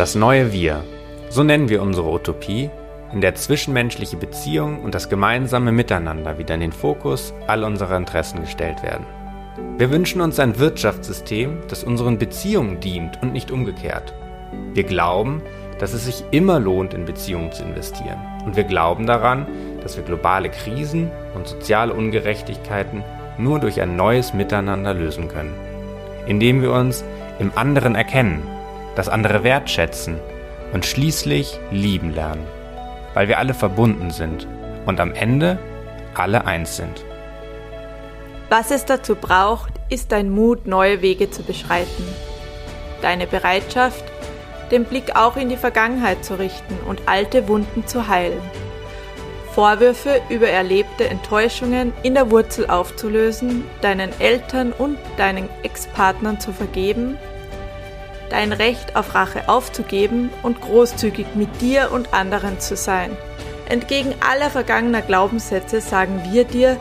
Das neue Wir. So nennen wir unsere Utopie, in der zwischenmenschliche Beziehungen und das gemeinsame Miteinander wieder in den Fokus all unserer Interessen gestellt werden. Wir wünschen uns ein Wirtschaftssystem, das unseren Beziehungen dient und nicht umgekehrt. Wir glauben, dass es sich immer lohnt, in Beziehungen zu investieren. Und wir glauben daran, dass wir globale Krisen und soziale Ungerechtigkeiten nur durch ein neues Miteinander lösen können. Indem wir uns im anderen erkennen, das andere wertschätzen und schließlich lieben lernen. Weil wir alle verbunden sind und am Ende alle eins sind. Was es dazu braucht, ist dein Mut, neue Wege zu beschreiten. Deine Bereitschaft, den Blick auch in die Vergangenheit zu richten und alte Wunden zu heilen. Vorwürfe über erlebte Enttäuschungen in der Wurzel aufzulösen, deinen Eltern und deinen Ex-Partnern zu vergeben, dein Recht auf Rache aufzugeben und großzügig mit dir und anderen zu sein. Entgegen aller vergangener Glaubenssätze sagen wir dir,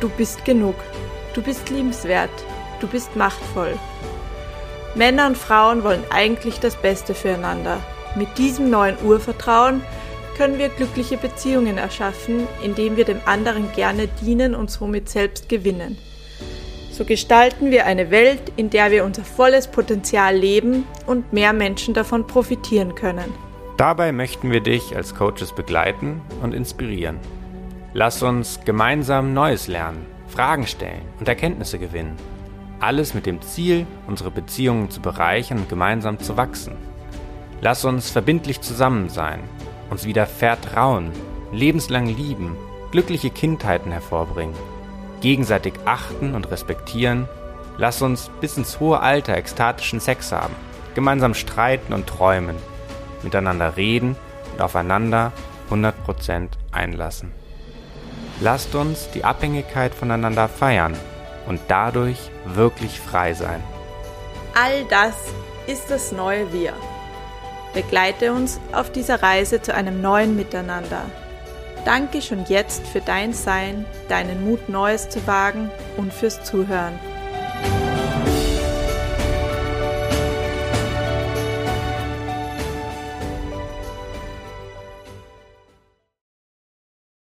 du bist genug, du bist liebenswert, du bist machtvoll. Männer und Frauen wollen eigentlich das Beste füreinander. Mit diesem neuen Urvertrauen können wir glückliche Beziehungen erschaffen, indem wir dem anderen gerne dienen und somit selbst gewinnen. So gestalten wir eine Welt, in der wir unser volles Potenzial leben und mehr Menschen davon profitieren können. Dabei möchten wir dich als Coaches begleiten und inspirieren. Lass uns gemeinsam Neues lernen, Fragen stellen und Erkenntnisse gewinnen. Alles mit dem Ziel, unsere Beziehungen zu bereichern und gemeinsam zu wachsen. Lass uns verbindlich zusammen sein, uns wieder vertrauen, lebenslang lieben, glückliche Kindheiten hervorbringen, gegenseitig achten und respektieren. Lass uns bis ins hohe Alter ekstatischen Sex haben, gemeinsam streiten und träumen, miteinander reden und aufeinander 100% einlassen. Lasst uns die Abhängigkeit voneinander feiern und dadurch wirklich frei sein. All das ist das neue Wir. Begleite uns auf dieser Reise zu einem neuen Miteinander. Danke schon jetzt für dein Sein, deinen Mut Neues zu wagen und fürs Zuhören.